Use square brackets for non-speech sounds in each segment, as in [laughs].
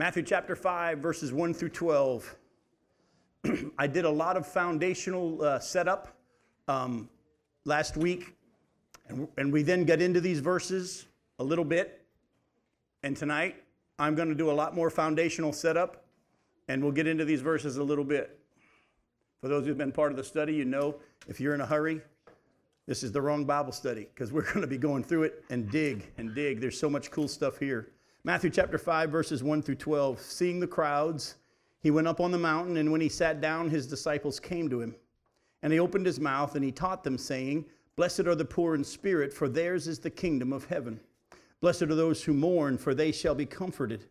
Matthew chapter 5, verses 1 through 12. [clears throat] I did a lot of foundational uh, setup um, last week, and, and we then got into these verses a little bit. And tonight, I'm going to do a lot more foundational setup, and we'll get into these verses a little bit. For those who've been part of the study, you know if you're in a hurry, this is the wrong Bible study because we're going to be going through it and dig and dig. There's so much cool stuff here. Matthew chapter 5, verses 1 through 12. Seeing the crowds, he went up on the mountain, and when he sat down, his disciples came to him. And he opened his mouth, and he taught them, saying, Blessed are the poor in spirit, for theirs is the kingdom of heaven. Blessed are those who mourn, for they shall be comforted.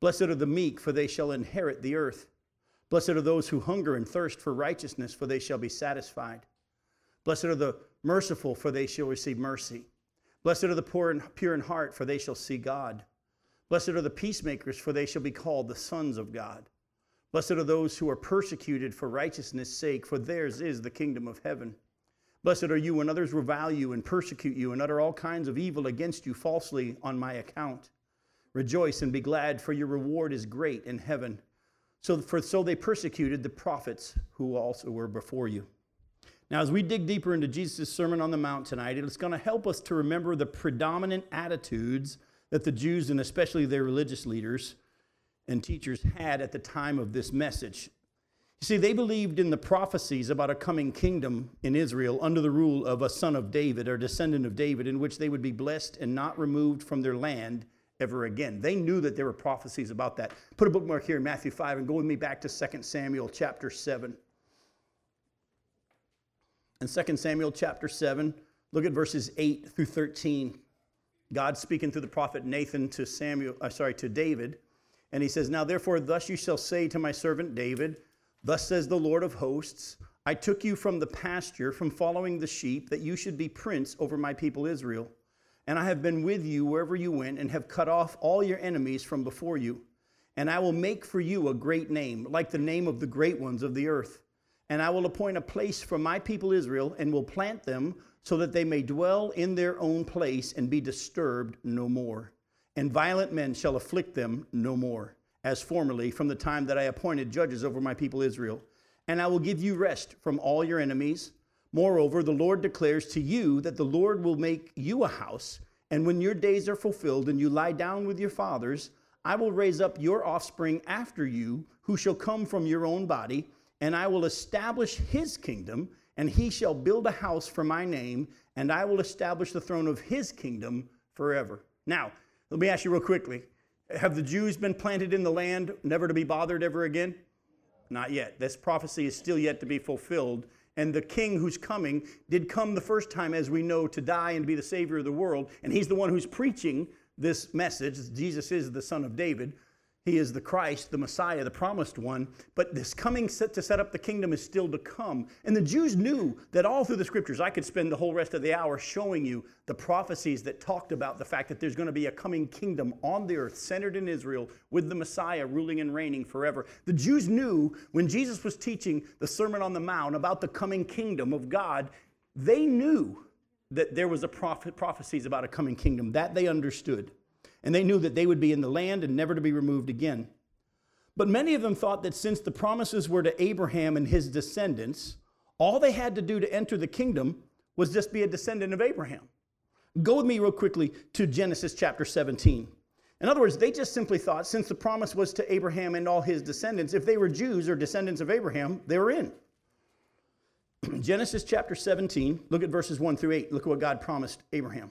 Blessed are the meek, for they shall inherit the earth. Blessed are those who hunger and thirst for righteousness, for they shall be satisfied. Blessed are the merciful, for they shall receive mercy. Blessed are the poor and pure in heart, for they shall see God. Blessed are the peacemakers, for they shall be called the sons of God. Blessed are those who are persecuted for righteousness' sake, for theirs is the kingdom of heaven. Blessed are you when others revile you and persecute you and utter all kinds of evil against you falsely on my account. Rejoice and be glad, for your reward is great in heaven. So, for so they persecuted the prophets who also were before you. Now, as we dig deeper into Jesus' Sermon on the Mount tonight, it's going to help us to remember the predominant attitudes that the Jews and especially their religious leaders and teachers had at the time of this message. You see, they believed in the prophecies about a coming kingdom in Israel under the rule of a son of David or descendant of David, in which they would be blessed and not removed from their land ever again. They knew that there were prophecies about that. Put a bookmark here in Matthew 5 and go with me back to 2 Samuel chapter 7. In 2 Samuel chapter 7, look at verses 8 through 13. God speaking through the prophet Nathan to Samuel, uh, sorry, to David. And he says, Now therefore, thus you shall say to my servant David, Thus says the Lord of hosts, I took you from the pasture, from following the sheep, that you should be prince over my people Israel. And I have been with you wherever you went, and have cut off all your enemies from before you. And I will make for you a great name, like the name of the great ones of the earth. And I will appoint a place for my people Israel, and will plant them so that they may dwell in their own place and be disturbed no more. And violent men shall afflict them no more, as formerly from the time that I appointed judges over my people Israel. And I will give you rest from all your enemies. Moreover, the Lord declares to you that the Lord will make you a house, and when your days are fulfilled and you lie down with your fathers, I will raise up your offspring after you, who shall come from your own body, and I will establish his kingdom and he shall build a house for my name, and I will establish the throne of his kingdom forever. Now, let me ask you real quickly Have the Jews been planted in the land never to be bothered ever again? Not yet. This prophecy is still yet to be fulfilled. And the king who's coming did come the first time, as we know, to die and be the savior of the world. And he's the one who's preaching this message. Jesus is the son of David. He is the Christ, the Messiah, the promised one. But this coming set to set up the kingdom is still to come. And the Jews knew that all through the scriptures, I could spend the whole rest of the hour showing you the prophecies that talked about the fact that there's going to be a coming kingdom on the earth centered in Israel with the Messiah ruling and reigning forever. The Jews knew when Jesus was teaching the Sermon on the Mount about the coming kingdom of God, they knew that there was a prophet, prophecies about a coming kingdom. That they understood and they knew that they would be in the land and never to be removed again. But many of them thought that since the promises were to Abraham and his descendants, all they had to do to enter the kingdom was just be a descendant of Abraham. Go with me real quickly to Genesis chapter 17. In other words, they just simply thought since the promise was to Abraham and all his descendants, if they were Jews or descendants of Abraham, they were in. [clears throat] Genesis chapter 17, look at verses 1 through 8. Look at what God promised Abraham.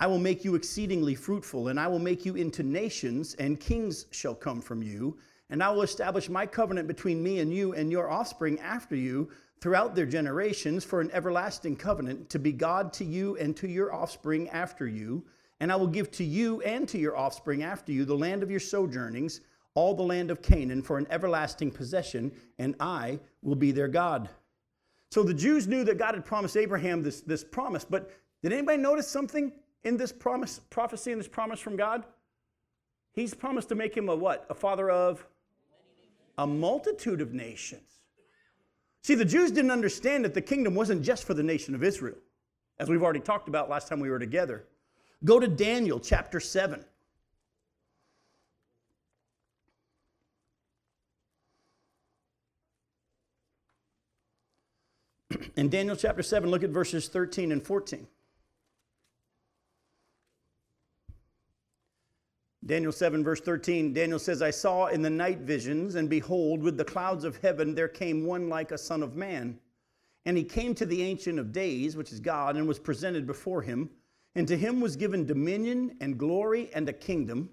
I will make you exceedingly fruitful, and I will make you into nations, and kings shall come from you. And I will establish my covenant between me and you and your offspring after you throughout their generations for an everlasting covenant to be God to you and to your offspring after you. And I will give to you and to your offspring after you the land of your sojournings, all the land of Canaan, for an everlasting possession, and I will be their God. So the Jews knew that God had promised Abraham this, this promise, but did anybody notice something in this promise, prophecy and this promise from God? He's promised to make him a what? A father of a multitude of nations. See, the Jews didn't understand that the kingdom wasn't just for the nation of Israel, as we've already talked about last time we were together. Go to Daniel chapter 7. [clears throat] In Daniel chapter 7, look at verses 13 and 14. Daniel 7, verse 13, Daniel says, I saw in the night visions, and behold, with the clouds of heaven there came one like a son of man. And he came to the Ancient of Days, which is God, and was presented before him. And to him was given dominion and glory and a kingdom,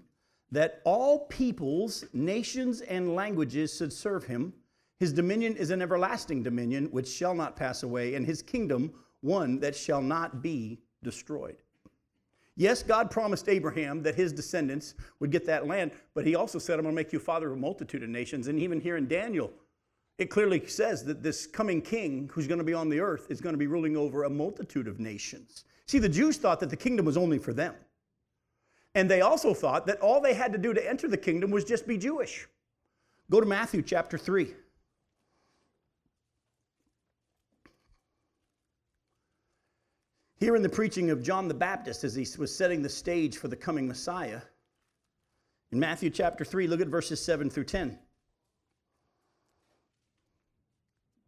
that all peoples, nations, and languages should serve him. His dominion is an everlasting dominion which shall not pass away, and his kingdom one that shall not be destroyed. Yes, God promised Abraham that his descendants would get that land, but he also said, I'm going to make you father of a multitude of nations. And even here in Daniel, it clearly says that this coming king who's going to be on the earth is going to be ruling over a multitude of nations. See, the Jews thought that the kingdom was only for them. And they also thought that all they had to do to enter the kingdom was just be Jewish. Go to Matthew chapter 3. Here in the preaching of John the Baptist, as he was setting the stage for the coming Messiah, in Matthew chapter 3, look at verses 7 through 10. It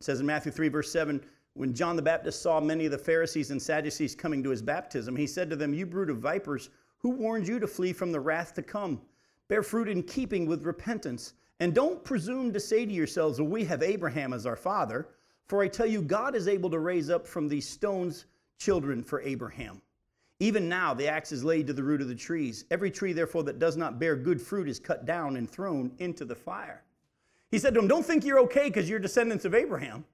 says in Matthew 3, verse 7, when John the Baptist saw many of the Pharisees and Sadducees coming to his baptism, he said to them, You brood of vipers, who warned you to flee from the wrath to come? Bear fruit in keeping with repentance. And don't presume to say to yourselves, Well, we have Abraham as our father. For I tell you, God is able to raise up from these stones children for Abraham. Even now, the axe is laid to the root of the trees. Every tree, therefore, that does not bear good fruit is cut down and thrown into the fire. He said to him, Don't think you're okay because you're descendants of Abraham.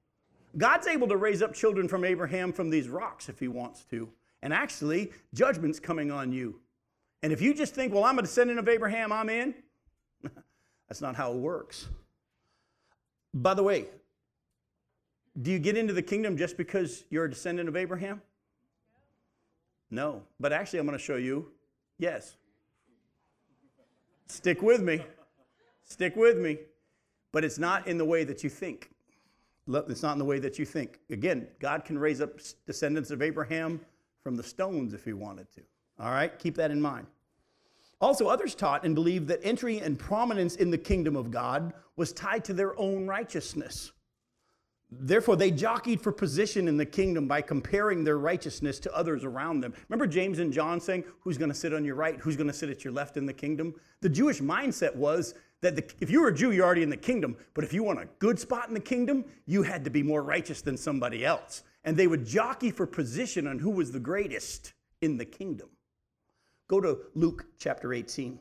God's able to raise up children from Abraham from these rocks if he wants to. And actually, judgment's coming on you. And if you just think, Well, I'm a descendant of Abraham, I'm in, [laughs] that's not how it works. By the way, do you get into the kingdom just because you're a descendant of Abraham? No. But actually, I'm going to show you yes. Stick with me. Stick with me. But it's not in the way that you think. It's not in the way that you think. Again, God can raise up descendants of Abraham from the stones if he wanted to. All right? Keep that in mind. Also, others taught and believed that entry and prominence in the kingdom of God was tied to their own righteousness. Therefore, they jockeyed for position in the kingdom by comparing their righteousness to others around them. Remember James and John saying, Who's going to sit on your right? Who's going to sit at your left in the kingdom? The Jewish mindset was that the, if you were a Jew, you're already in the kingdom. But if you want a good spot in the kingdom, you had to be more righteous than somebody else. And they would jockey for position on who was the greatest in the kingdom. Go to Luke chapter 18.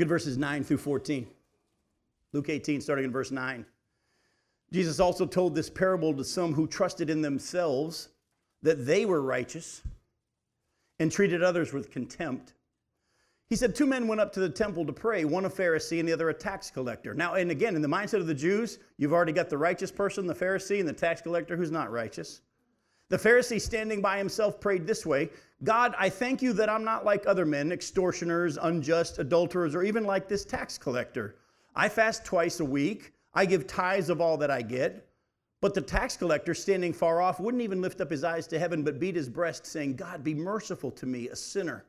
Look at verses 9 through 14. Luke 18, starting in verse 9. Jesus also told this parable to some who trusted in themselves that they were righteous and treated others with contempt. He said, Two men went up to the temple to pray, one a Pharisee and the other a tax collector. Now, and again, in the mindset of the Jews, you've already got the righteous person, the Pharisee, and the tax collector who's not righteous. The Pharisee, standing by himself, prayed this way God, I thank you that I'm not like other men, extortioners, unjust, adulterers, or even like this tax collector. I fast twice a week, I give tithes of all that I get. But the tax collector, standing far off, wouldn't even lift up his eyes to heaven, but beat his breast, saying, God, be merciful to me, a sinner.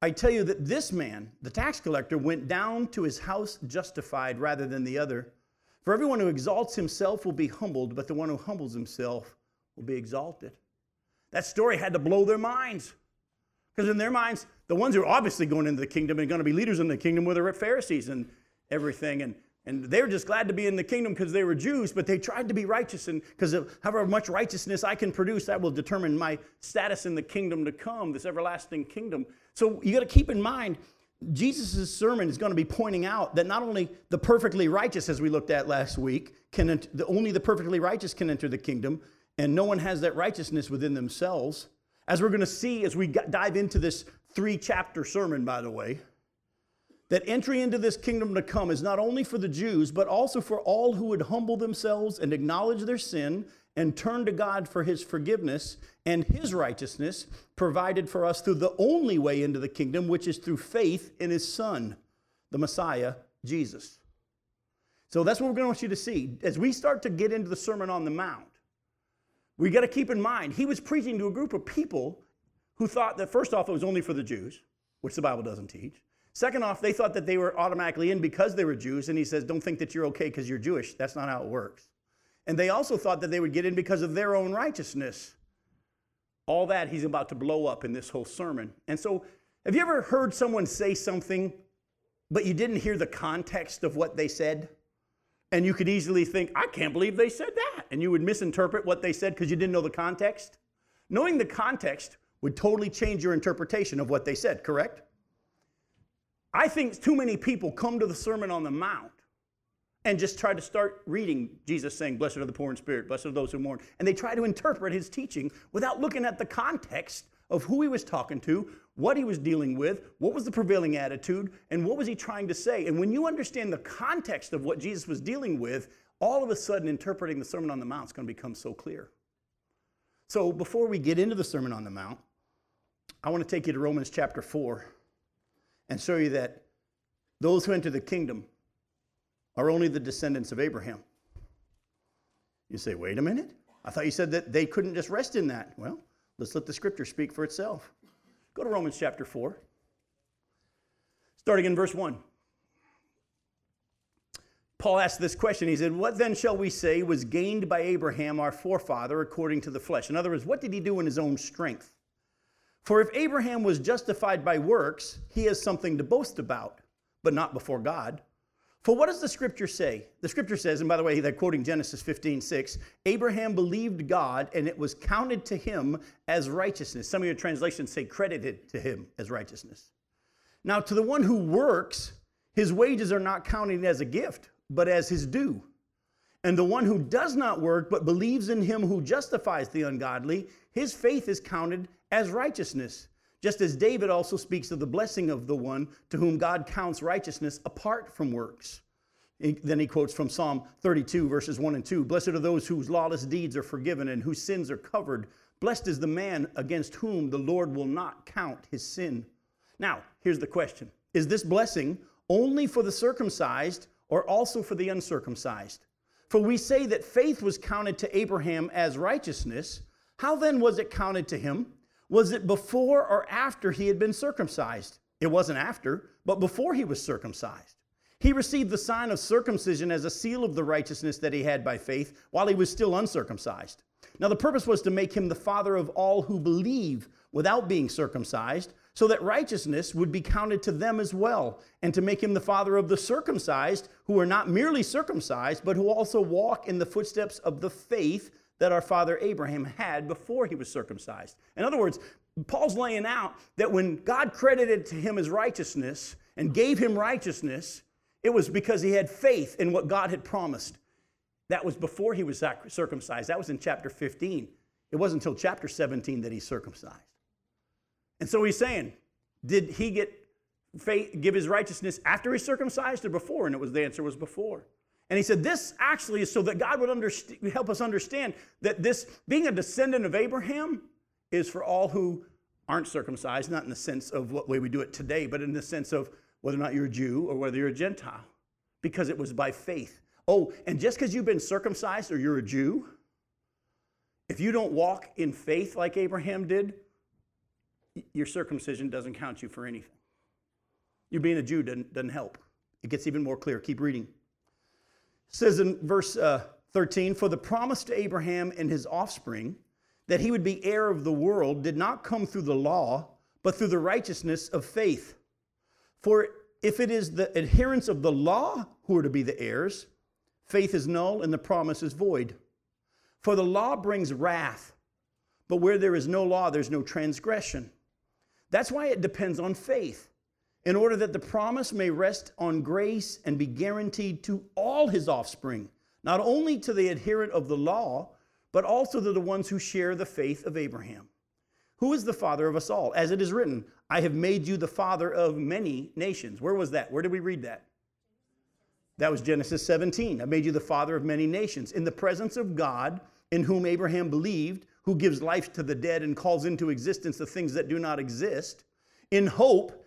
I tell you that this man, the tax collector, went down to his house justified rather than the other. For everyone who exalts himself will be humbled, but the one who humbles himself will be exalted. That story had to blow their minds. Because in their minds, the ones who are obviously going into the kingdom and going to be leaders in the kingdom were the Pharisees and everything. And, and they were just glad to be in the kingdom because they were Jews, but they tried to be righteous. And because of however much righteousness I can produce, that will determine my status in the kingdom to come, this everlasting kingdom. So you got to keep in mind Jesus' sermon is going to be pointing out that not only the perfectly righteous, as we looked at last week, can only the perfectly righteous can enter the kingdom, and no one has that righteousness within themselves. As we're going to see as we dive into this three chapter sermon, by the way, that entry into this kingdom to come is not only for the Jews, but also for all who would humble themselves and acknowledge their sin and turn to God for his forgiveness and his righteousness provided for us through the only way into the kingdom, which is through faith in his Son, the Messiah, Jesus. So that's what we're going to want you to see. As we start to get into the Sermon on the Mount, we got to keep in mind he was preaching to a group of people who thought that, first off, it was only for the Jews, which the Bible doesn't teach. Second off, they thought that they were automatically in because they were Jews, and he says, Don't think that you're okay because you're Jewish. That's not how it works. And they also thought that they would get in because of their own righteousness. All that he's about to blow up in this whole sermon. And so, have you ever heard someone say something, but you didn't hear the context of what they said? And you could easily think, I can't believe they said that. And you would misinterpret what they said because you didn't know the context. Knowing the context would totally change your interpretation of what they said, correct? I think too many people come to the Sermon on the Mount and just try to start reading Jesus saying, Blessed are the poor in spirit, blessed are those who mourn. And they try to interpret his teaching without looking at the context of who he was talking to, what he was dealing with, what was the prevailing attitude, and what was he trying to say. And when you understand the context of what Jesus was dealing with, all of a sudden interpreting the Sermon on the Mount is going to become so clear. So before we get into the Sermon on the Mount, I want to take you to Romans chapter 4 and show you that those who enter the kingdom are only the descendants of Abraham. You say, wait a minute. I thought you said that they couldn't just rest in that. Well, let's let the scripture speak for itself. Go to Romans chapter 4, starting in verse 1. Paul asked this question. He said, What then shall we say was gained by Abraham, our forefather, according to the flesh? In other words, what did he do in his own strength? For if Abraham was justified by works, he has something to boast about, but not before God. For what does the scripture say? The scripture says, and by the way, they're quoting Genesis 15, 6, Abraham believed God and it was counted to him as righteousness. Some of your translations say credited to him as righteousness. Now, to the one who works, his wages are not counted as a gift, but as his due. And the one who does not work, but believes in him who justifies the ungodly, his faith is counted as righteousness. Just as David also speaks of the blessing of the one to whom God counts righteousness apart from works. Then he quotes from Psalm 32, verses 1 and 2 Blessed are those whose lawless deeds are forgiven and whose sins are covered. Blessed is the man against whom the Lord will not count his sin. Now, here's the question Is this blessing only for the circumcised or also for the uncircumcised? For we say that faith was counted to Abraham as righteousness. How then was it counted to him? Was it before or after he had been circumcised? It wasn't after, but before he was circumcised. He received the sign of circumcision as a seal of the righteousness that he had by faith while he was still uncircumcised. Now, the purpose was to make him the father of all who believe without being circumcised, so that righteousness would be counted to them as well, and to make him the father of the circumcised, who are not merely circumcised, but who also walk in the footsteps of the faith that our father Abraham had before he was circumcised. In other words, Paul's laying out that when God credited to him his righteousness and gave him righteousness, it was because he had faith in what God had promised. That was before he was circumcised. That was in chapter 15. It wasn't until chapter 17 that he's circumcised. And so he's saying, did he get faith, give his righteousness after he's circumcised or before? And it was the answer was before. And he said, This actually is so that God would underst- help us understand that this being a descendant of Abraham is for all who aren't circumcised, not in the sense of what way we do it today, but in the sense of whether or not you're a Jew or whether you're a Gentile, because it was by faith. Oh, and just because you've been circumcised or you're a Jew, if you don't walk in faith like Abraham did, your circumcision doesn't count you for anything. You being a Jew doesn't, doesn't help. It gets even more clear. Keep reading says in verse uh, 13, For the promise to Abraham and his offspring that he would be heir of the world did not come through the law, but through the righteousness of faith. For if it is the adherents of the law who are to be the heirs, faith is null and the promise is void. For the law brings wrath, but where there is no law, there's no transgression. That's why it depends on faith. In order that the promise may rest on grace and be guaranteed to all his offspring, not only to the adherent of the law, but also to the ones who share the faith of Abraham. Who is the father of us all? As it is written, I have made you the father of many nations. Where was that? Where did we read that? That was Genesis 17. I made you the father of many nations. In the presence of God, in whom Abraham believed, who gives life to the dead and calls into existence the things that do not exist, in hope,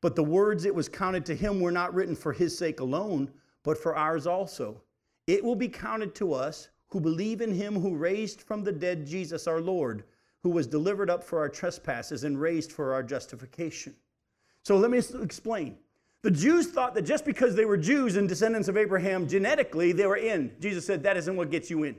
But the words it was counted to him were not written for his sake alone, but for ours also. It will be counted to us who believe in him who raised from the dead Jesus our Lord, who was delivered up for our trespasses and raised for our justification. So let me explain. The Jews thought that just because they were Jews and descendants of Abraham genetically, they were in. Jesus said that isn't what gets you in.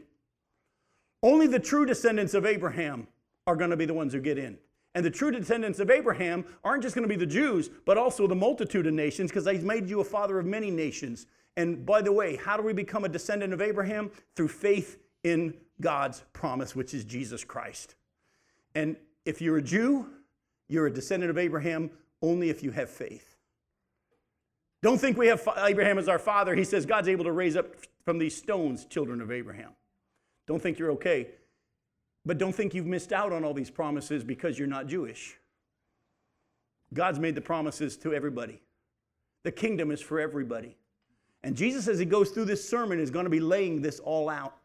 Only the true descendants of Abraham are going to be the ones who get in. And the true descendants of Abraham aren't just going to be the Jews, but also the multitude of nations, because he's made you a father of many nations. And by the way, how do we become a descendant of Abraham? Through faith in God's promise, which is Jesus Christ. And if you're a Jew, you're a descendant of Abraham only if you have faith. Don't think we have Abraham as our father. He says God's able to raise up from these stones children of Abraham. Don't think you're okay. But don't think you've missed out on all these promises because you're not Jewish. God's made the promises to everybody. The kingdom is for everybody. And Jesus, as he goes through this sermon, is going to be laying this all out.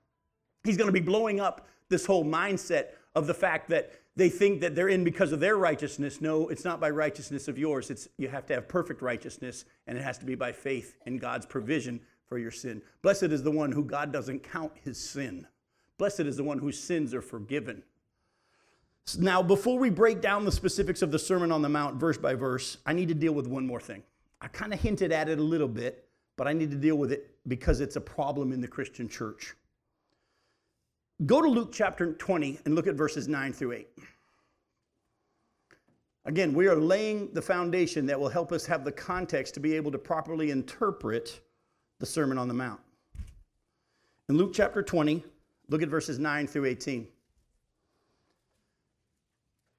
He's going to be blowing up this whole mindset of the fact that they think that they're in because of their righteousness. No, it's not by righteousness of yours. It's you have to have perfect righteousness, and it has to be by faith in God's provision for your sin. Blessed is the one who God doesn't count his sin. Blessed is the one whose sins are forgiven. Now, before we break down the specifics of the Sermon on the Mount verse by verse, I need to deal with one more thing. I kind of hinted at it a little bit, but I need to deal with it because it's a problem in the Christian church. Go to Luke chapter 20 and look at verses 9 through 8. Again, we are laying the foundation that will help us have the context to be able to properly interpret the Sermon on the Mount. In Luke chapter 20, look at verses 9 through 18.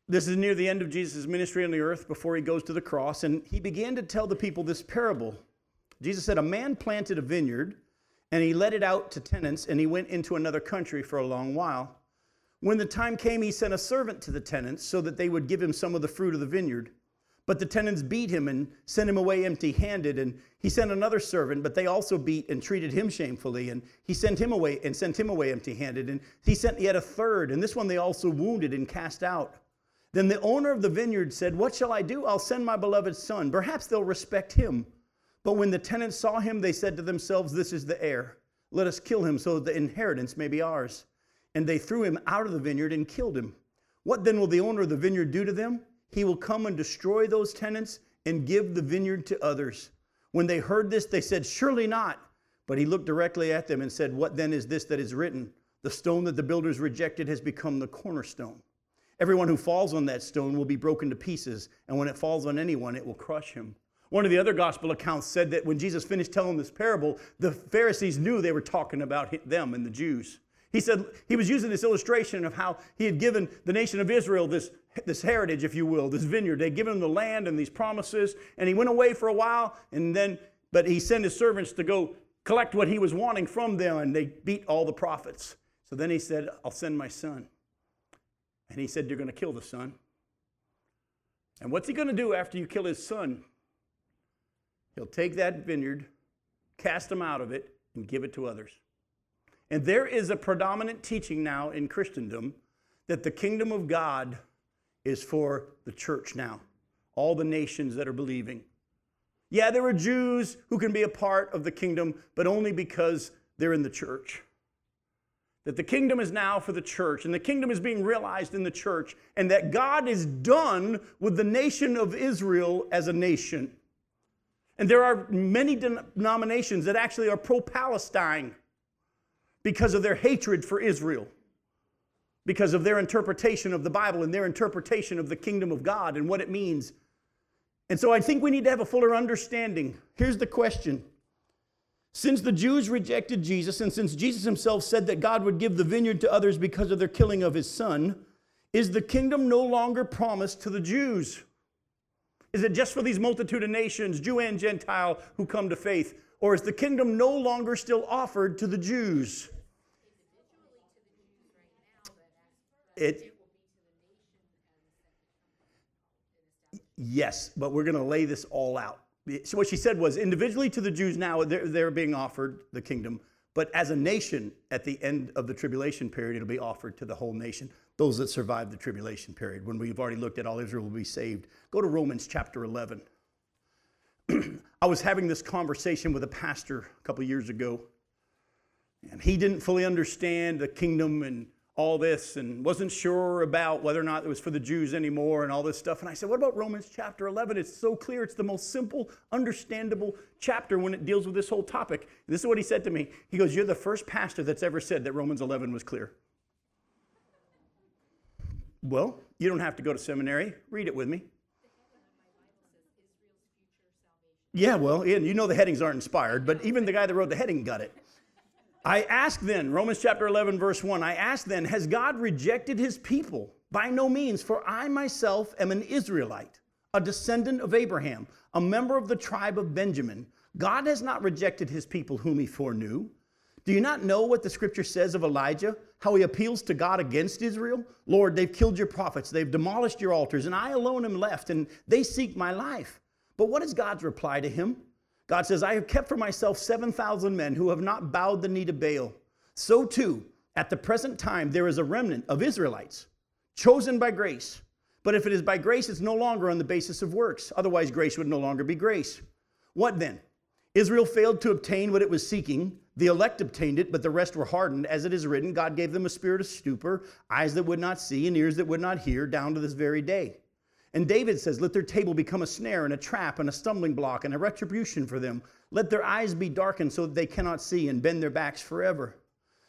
This is near the end of Jesus' ministry on the earth before he goes to the cross, and he began to tell the people this parable. Jesus said, A man planted a vineyard and he let it out to tenants, and he went into another country for a long while. When the time came, he sent a servant to the tenants so that they would give him some of the fruit of the vineyard. But the tenants beat him and sent him away empty handed. And he sent another servant, but they also beat and treated him shamefully. And he sent him away and sent him away empty handed. And he sent yet a third, and this one they also wounded and cast out. Then the owner of the vineyard said, What shall I do? I'll send my beloved son. Perhaps they'll respect him. But when the tenants saw him, they said to themselves, This is the heir. Let us kill him so the inheritance may be ours. And they threw him out of the vineyard and killed him. What then will the owner of the vineyard do to them? He will come and destroy those tenants and give the vineyard to others. When they heard this, they said, Surely not. But he looked directly at them and said, What then is this that is written? The stone that the builders rejected has become the cornerstone. Everyone who falls on that stone will be broken to pieces, and when it falls on anyone, it will crush him. One of the other gospel accounts said that when Jesus finished telling this parable, the Pharisees knew they were talking about them and the Jews. He said he was using this illustration of how he had given the nation of Israel this, this heritage, if you will, this vineyard. They'd given them the land and these promises, and he went away for a while, and then, but he sent his servants to go collect what he was wanting from them, and they beat all the prophets. So then he said, I'll send my son. And he said, You're going to kill the son. And what's he going to do after you kill his son? He'll take that vineyard, cast them out of it, and give it to others. And there is a predominant teaching now in Christendom that the kingdom of God is for the church now, all the nations that are believing. Yeah, there are Jews who can be a part of the kingdom, but only because they're in the church. That the kingdom is now for the church, and the kingdom is being realized in the church, and that God is done with the nation of Israel as a nation. And there are many denominations that actually are pro Palestine because of their hatred for Israel, because of their interpretation of the Bible and their interpretation of the kingdom of God and what it means. And so I think we need to have a fuller understanding. Here's the question Since the Jews rejected Jesus, and since Jesus himself said that God would give the vineyard to others because of their killing of his son, is the kingdom no longer promised to the Jews? Is it just for these multitude of nations, Jew and Gentile, who come to faith? Or is the kingdom no longer still offered to the Jews? It, yes, but we're going to lay this all out. So what she said was individually to the Jews now, they're, they're being offered the kingdom, but as a nation, at the end of the tribulation period, it'll be offered to the whole nation, those that survive the tribulation period. When we've already looked at all Israel will be saved. Go to Romans chapter 11. [clears throat] I was having this conversation with a pastor a couple years ago, and he didn't fully understand the kingdom and all this and wasn't sure about whether or not it was for the Jews anymore and all this stuff. And I said, What about Romans chapter 11? It's so clear. It's the most simple, understandable chapter when it deals with this whole topic. This is what he said to me. He goes, You're the first pastor that's ever said that Romans 11 was clear. Well, you don't have to go to seminary. Read it with me. Yeah, well, and you know the headings aren't inspired, but even the guy that wrote the heading got it. I ask then, Romans chapter 11, verse 1, I ask then, has God rejected his people? By no means, for I myself am an Israelite, a descendant of Abraham, a member of the tribe of Benjamin. God has not rejected his people whom he foreknew. Do you not know what the scripture says of Elijah? How he appeals to God against Israel? Lord, they've killed your prophets, they've demolished your altars, and I alone am left, and they seek my life. But what is God's reply to him? God says, I have kept for myself 7,000 men who have not bowed the knee to Baal. So too, at the present time, there is a remnant of Israelites chosen by grace. But if it is by grace, it's no longer on the basis of works. Otherwise, grace would no longer be grace. What then? Israel failed to obtain what it was seeking. The elect obtained it, but the rest were hardened. As it is written, God gave them a spirit of stupor, eyes that would not see, and ears that would not hear, down to this very day. And David says, Let their table become a snare and a trap and a stumbling block and a retribution for them. Let their eyes be darkened so that they cannot see and bend their backs forever.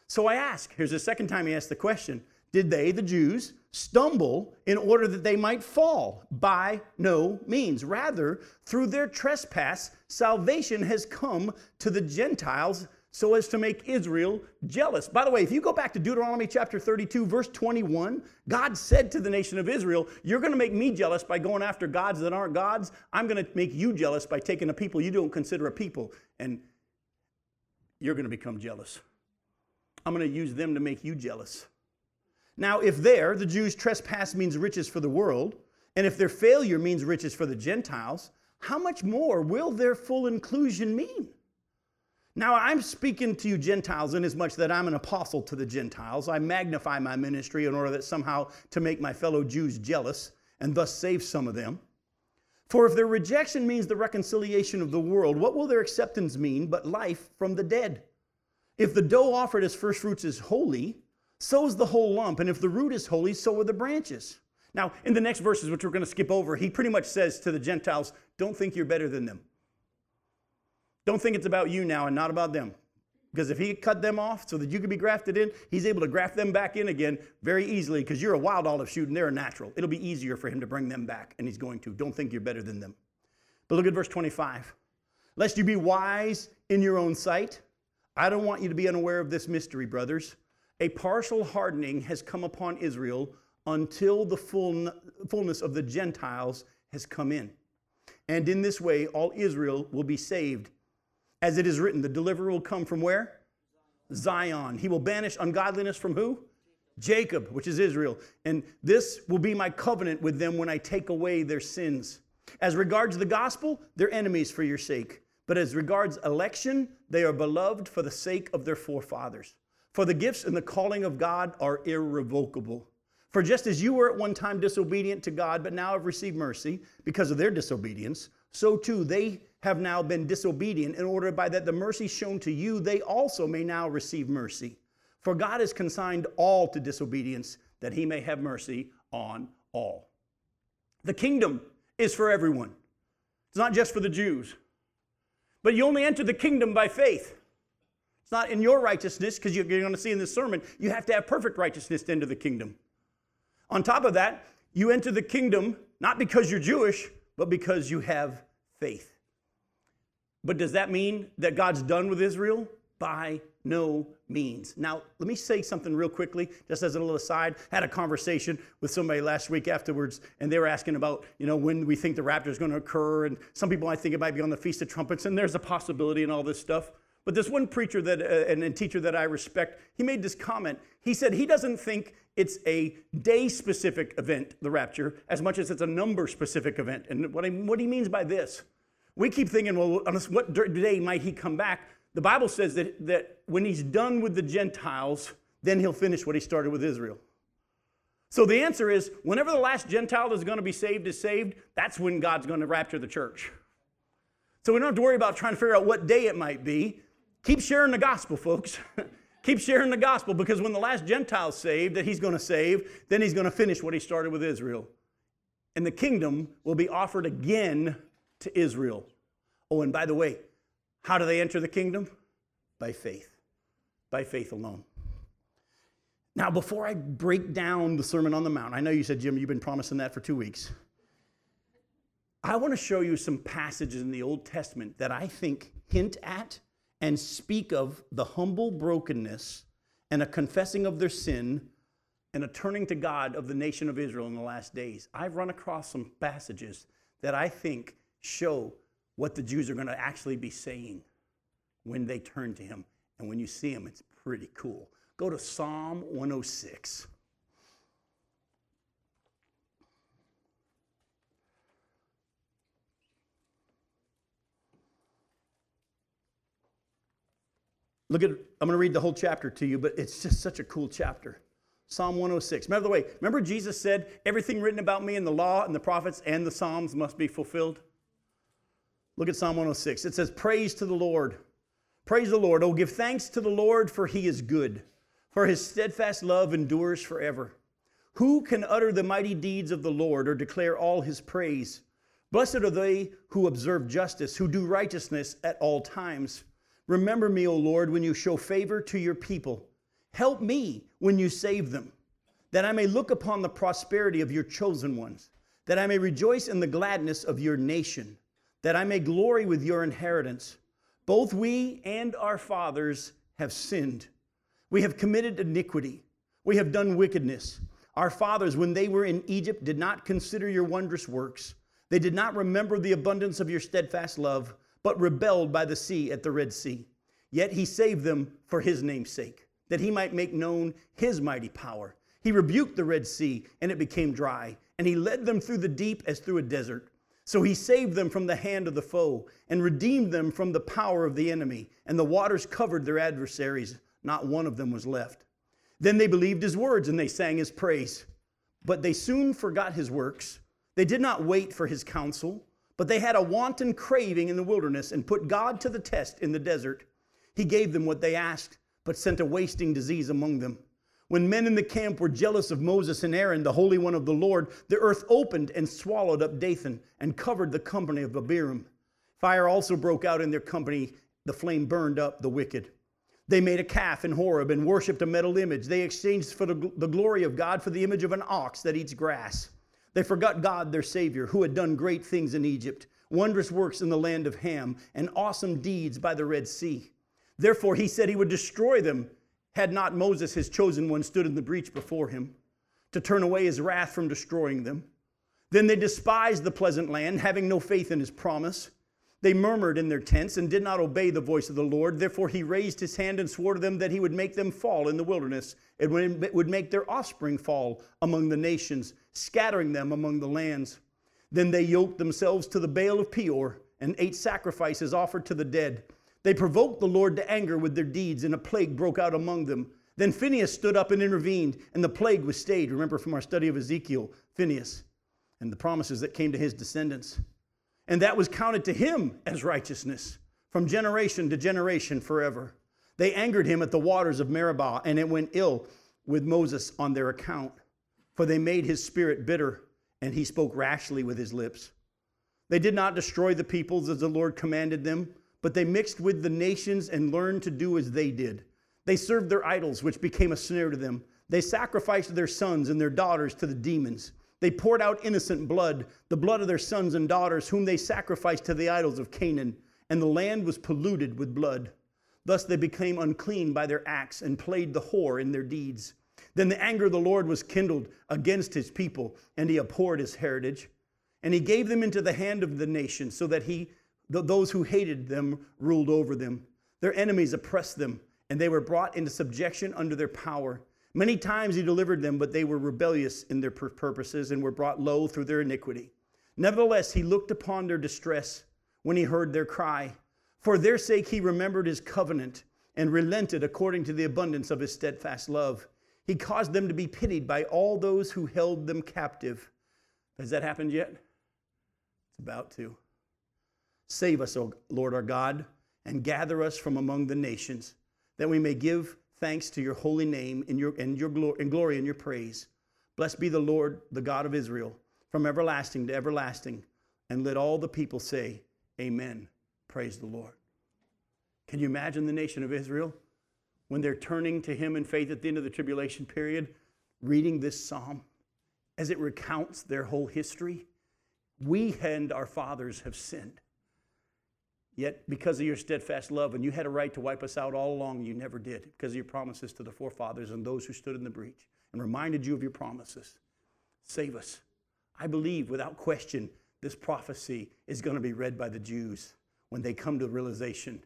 So I ask, here's the second time he asked the question Did they, the Jews, stumble in order that they might fall? By no means. Rather, through their trespass, salvation has come to the Gentiles so as to make Israel jealous. By the way, if you go back to Deuteronomy chapter 32, verse 21, God said to the nation of Israel, You're going to make me jealous by going after gods that aren't gods. I'm going to make you jealous by taking a people you don't consider a people, and you're going to become jealous. I'm going to use them to make you jealous. Now, if there, the Jews' trespass means riches for the world, and if their failure means riches for the Gentiles, how much more will their full inclusion mean? Now, I'm speaking to you Gentiles in as much that I'm an apostle to the Gentiles. I magnify my ministry in order that somehow to make my fellow Jews jealous and thus save some of them. For if their rejection means the reconciliation of the world, what will their acceptance mean but life from the dead? If the dough offered as first fruits is holy, so is the whole lump. And if the root is holy, so are the branches. Now, in the next verses, which we're going to skip over, he pretty much says to the Gentiles, Don't think you're better than them. Don't think it's about you now and not about them. Because if he cut them off so that you could be grafted in, he's able to graft them back in again very easily because you're a wild olive shoot and they're a natural. It'll be easier for him to bring them back, and he's going to. Don't think you're better than them. But look at verse 25. Lest you be wise in your own sight, I don't want you to be unaware of this mystery, brothers. A partial hardening has come upon Israel until the full, fullness of the Gentiles has come in. And in this way, all Israel will be saved as it is written, the deliverer will come from where? Zion. He will banish ungodliness from who? Jacob, which is Israel. And this will be my covenant with them when I take away their sins. As regards the gospel, they're enemies for your sake. But as regards election, they are beloved for the sake of their forefathers. For the gifts and the calling of God are irrevocable. For just as you were at one time disobedient to God, but now have received mercy because of their disobedience, so too they have now been disobedient, in order by that the mercy shown to you, they also may now receive mercy. For God has consigned all to disobedience, that he may have mercy on all. The kingdom is for everyone, it's not just for the Jews. But you only enter the kingdom by faith. It's not in your righteousness, because you're going to see in this sermon, you have to have perfect righteousness to enter the kingdom. On top of that, you enter the kingdom not because you're Jewish, but because you have faith. But does that mean that God's done with Israel? By no means. Now, let me say something real quickly, just as a little aside. I had a conversation with somebody last week afterwards, and they were asking about, you know, when we think the rapture is going to occur. And some people might think it might be on the Feast of Trumpets, and there's a possibility and all this stuff. But this one preacher that uh, and, and teacher that I respect, he made this comment. He said he doesn't think it's a day specific event, the rapture, as much as it's a number specific event. And what, what he means by this, we keep thinking, well, on what day might he come back? The Bible says that, that when he's done with the Gentiles, then he'll finish what he started with Israel. So the answer is whenever the last Gentile is going to be saved is saved, that's when God's going to rapture the church. So we don't have to worry about trying to figure out what day it might be. Keep sharing the gospel, folks. [laughs] Keep sharing the gospel because when the last Gentile's saved that he's going to save, then he's going to finish what he started with Israel. And the kingdom will be offered again to Israel. Oh, and by the way, how do they enter the kingdom? By faith. By faith alone. Now, before I break down the Sermon on the Mount, I know you said, Jim, you've been promising that for two weeks. I want to show you some passages in the Old Testament that I think hint at and speak of the humble brokenness and a confessing of their sin and a turning to God of the nation of Israel in the last days. I've run across some passages that I think show what the Jews are going to actually be saying when they turn to Him. And when you see Him, it's pretty cool. Go to Psalm 106. Look at, I'm going to read the whole chapter to you, but it's just such a cool chapter. Psalm 106. Remember the way, remember Jesus said, everything written about me in the law and the prophets and the Psalms must be fulfilled? Look at Psalm 106. It says, Praise to the Lord. Praise the Lord. Oh, give thanks to the Lord, for he is good, for his steadfast love endures forever. Who can utter the mighty deeds of the Lord or declare all his praise? Blessed are they who observe justice, who do righteousness at all times. Remember me, O Lord, when you show favor to your people. Help me when you save them, that I may look upon the prosperity of your chosen ones, that I may rejoice in the gladness of your nation, that I may glory with your inheritance. Both we and our fathers have sinned. We have committed iniquity. We have done wickedness. Our fathers, when they were in Egypt, did not consider your wondrous works. They did not remember the abundance of your steadfast love but rebelled by the sea at the Red Sea. Yet he saved them for his name's sake, that he might make known his mighty power. He rebuked the Red Sea, and it became dry, and he led them through the deep as through a desert. So he saved them from the hand of the foe, and redeemed them from the power of the enemy, and the waters covered their adversaries. Not one of them was left. Then they believed his words, and they sang his praise. But they soon forgot his works. They did not wait for his counsel but they had a wanton craving in the wilderness and put God to the test in the desert. He gave them what they asked, but sent a wasting disease among them. When men in the camp were jealous of Moses and Aaron, the Holy One of the Lord, the earth opened and swallowed up Dathan and covered the company of Abiram. Fire also broke out in their company. The flame burned up the wicked. They made a calf in Horeb and worshipped a metal image. They exchanged for the, the glory of God for the image of an ox that eats grass. They forgot God, their Savior, who had done great things in Egypt, wondrous works in the land of Ham, and awesome deeds by the Red Sea. Therefore, he said he would destroy them had not Moses, his chosen one, stood in the breach before him to turn away his wrath from destroying them. Then they despised the pleasant land, having no faith in his promise. They murmured in their tents and did not obey the voice of the Lord. Therefore, he raised his hand and swore to them that he would make them fall in the wilderness and would make their offspring fall among the nations, scattering them among the lands. Then they yoked themselves to the Baal of Peor and ate sacrifices offered to the dead. They provoked the Lord to anger with their deeds, and a plague broke out among them. Then Phinehas stood up and intervened, and the plague was stayed. Remember from our study of Ezekiel, Phinehas, and the promises that came to his descendants and that was counted to him as righteousness from generation to generation forever. They angered him at the waters of Meribah, and it went ill with Moses on their account, for they made his spirit bitter, and he spoke rashly with his lips. They did not destroy the peoples as the Lord commanded them, but they mixed with the nations and learned to do as they did. They served their idols, which became a snare to them. They sacrificed their sons and their daughters to the demons. They poured out innocent blood, the blood of their sons and daughters, whom they sacrificed to the idols of Canaan, and the land was polluted with blood. Thus they became unclean by their acts and played the whore in their deeds. Then the anger of the Lord was kindled against his people, and he abhorred his heritage. And he gave them into the hand of the nations, so that he, those who hated them ruled over them. Their enemies oppressed them, and they were brought into subjection under their power. Many times he delivered them, but they were rebellious in their purposes and were brought low through their iniquity. Nevertheless, he looked upon their distress when he heard their cry. For their sake he remembered his covenant and relented according to the abundance of his steadfast love. He caused them to be pitied by all those who held them captive. Has that happened yet? It's about to. Save us, O Lord our God, and gather us from among the nations, that we may give thanks to your holy name in your, and your glory, and glory in your praise. Blessed be the Lord, the God of Israel, from everlasting to everlasting. And let all the people say, Amen. Praise the Lord. Can you imagine the nation of Israel when they're turning to Him in faith at the end of the tribulation period, reading this psalm as it recounts their whole history? We and our fathers have sinned. Yet, because of your steadfast love, and you had a right to wipe us out all along, you never did, because of your promises to the forefathers and those who stood in the breach and reminded you of your promises. Save us. I believe without question this prophecy is going to be read by the Jews when they come to the realization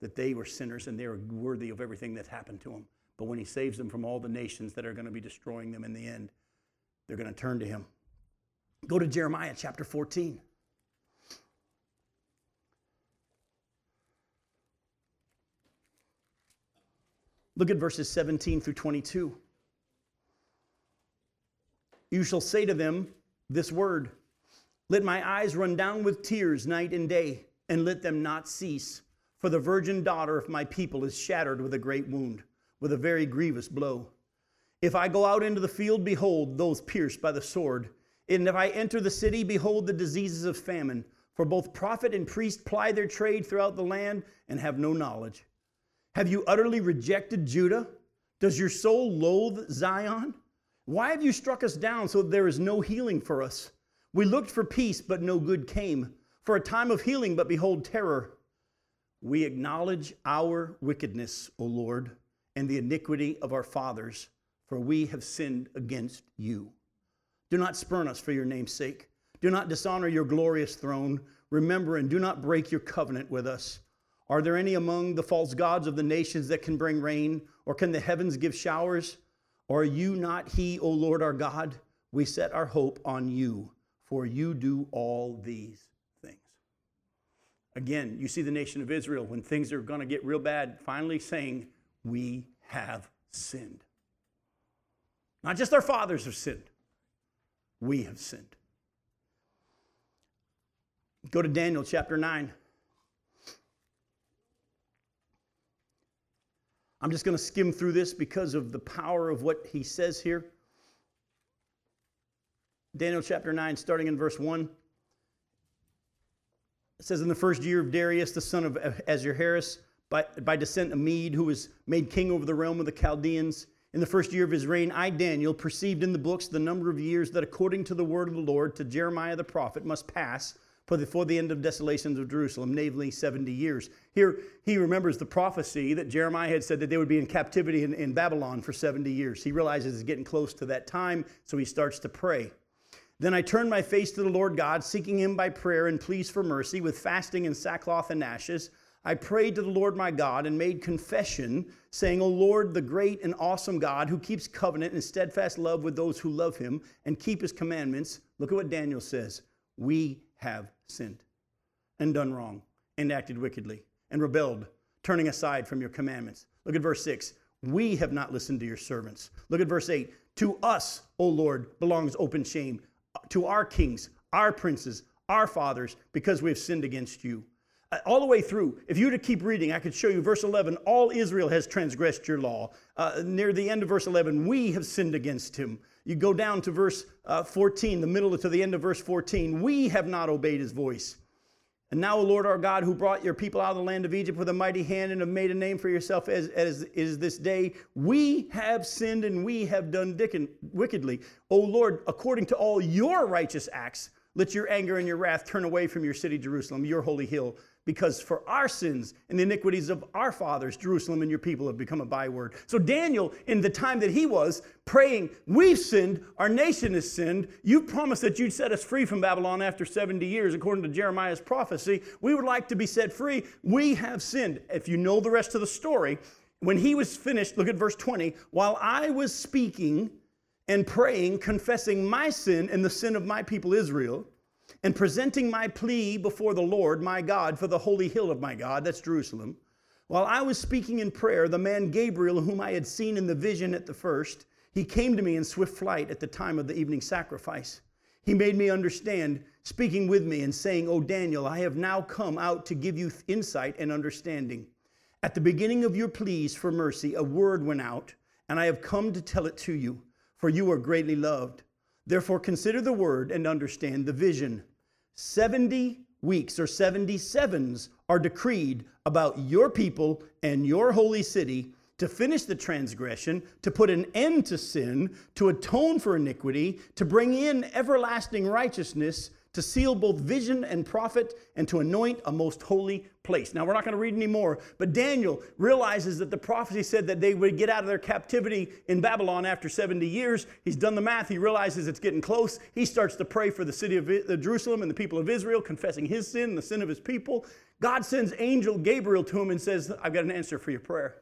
that they were sinners and they are worthy of everything that's happened to them. But when he saves them from all the nations that are going to be destroying them in the end, they're going to turn to him. Go to Jeremiah chapter 14. Look at verses 17 through 22. You shall say to them this word Let my eyes run down with tears night and day, and let them not cease. For the virgin daughter of my people is shattered with a great wound, with a very grievous blow. If I go out into the field, behold, those pierced by the sword. And if I enter the city, behold the diseases of famine. For both prophet and priest ply their trade throughout the land and have no knowledge. Have you utterly rejected Judah? Does your soul loathe Zion? Why have you struck us down so that there is no healing for us? We looked for peace, but no good came. For a time of healing, but behold, terror. We acknowledge our wickedness, O Lord, and the iniquity of our fathers, for we have sinned against you. Do not spurn us for your name's sake. Do not dishonor your glorious throne. Remember and do not break your covenant with us. Are there any among the false gods of the nations that can bring rain, or can the heavens give showers? Are you not He, O Lord our God? We set our hope on you, for you do all these things. Again, you see the nation of Israel when things are going to get real bad, finally saying, We have sinned. Not just our fathers have sinned, we have sinned. Go to Daniel chapter 9. I'm just going to skim through this because of the power of what he says here. Daniel chapter 9, starting in verse 1. It says, In the first year of Darius, the son of Ahasuerus, by, by descent a Mede, who was made king over the realm of the Chaldeans, in the first year of his reign, I, Daniel, perceived in the books the number of years that, according to the word of the Lord to Jeremiah the prophet, must pass before the end of desolations of Jerusalem, namely 70 years. Here, he remembers the prophecy that Jeremiah had said that they would be in captivity in, in Babylon for 70 years. He realizes it's getting close to that time, so he starts to pray. Then I turned my face to the Lord God, seeking him by prayer and pleas for mercy, with fasting and sackcloth and ashes. I prayed to the Lord my God and made confession, saying, O Lord, the great and awesome God, who keeps covenant and steadfast love with those who love him and keep his commandments. Look at what Daniel says. We have sinned and done wrong and acted wickedly and rebelled, turning aside from your commandments. Look at verse 6. We have not listened to your servants. Look at verse 8. To us, O Lord, belongs open shame, to our kings, our princes, our fathers, because we have sinned against you. Uh, all the way through, if you were to keep reading, I could show you verse 11 all Israel has transgressed your law. Uh, near the end of verse 11, we have sinned against him. You go down to verse uh, 14, the middle to the end of verse 14. We have not obeyed his voice. And now, O Lord our God, who brought your people out of the land of Egypt with a mighty hand and have made a name for yourself as, as is this day, we have sinned and we have done wickedly. O Lord, according to all your righteous acts, let your anger and your wrath turn away from your city, Jerusalem, your holy hill, because for our sins and the iniquities of our fathers, Jerusalem and your people have become a byword. So, Daniel, in the time that he was praying, We've sinned, our nation has sinned. You promised that you'd set us free from Babylon after 70 years, according to Jeremiah's prophecy. We would like to be set free. We have sinned. If you know the rest of the story, when he was finished, look at verse 20. While I was speaking, and praying, confessing my sin and the sin of my people Israel, and presenting my plea before the Lord my God for the holy hill of my God, that's Jerusalem. While I was speaking in prayer, the man Gabriel, whom I had seen in the vision at the first, he came to me in swift flight at the time of the evening sacrifice. He made me understand, speaking with me and saying, O Daniel, I have now come out to give you insight and understanding. At the beginning of your pleas for mercy, a word went out, and I have come to tell it to you for you are greatly loved. Therefore, consider the word and understand the vision. 70 weeks or 77s are decreed about your people and your holy city to finish the transgression, to put an end to sin, to atone for iniquity, to bring in everlasting righteousness, to seal both vision and prophet, and to anoint a most holy place. Now, we're not going to read any more, but Daniel realizes that the prophecy said that they would get out of their captivity in Babylon after 70 years. He's done the math. He realizes it's getting close. He starts to pray for the city of Jerusalem and the people of Israel, confessing his sin the sin of his people. God sends angel Gabriel to him and says, I've got an answer for your prayer.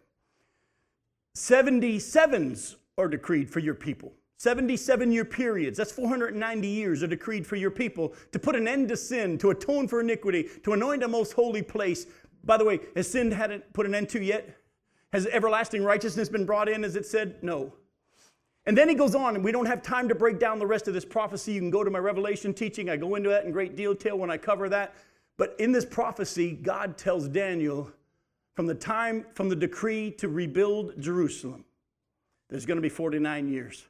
77s are decreed for your people. 77 year periods, that's 490 years, are decreed for your people to put an end to sin, to atone for iniquity, to anoint a most holy place. By the way, has sin hadn't put an end to yet? Has everlasting righteousness been brought in, as it said? No. And then he goes on, and we don't have time to break down the rest of this prophecy. You can go to my Revelation teaching. I go into that in great detail when I cover that. But in this prophecy, God tells Daniel from the time, from the decree to rebuild Jerusalem, there's going to be 49 years.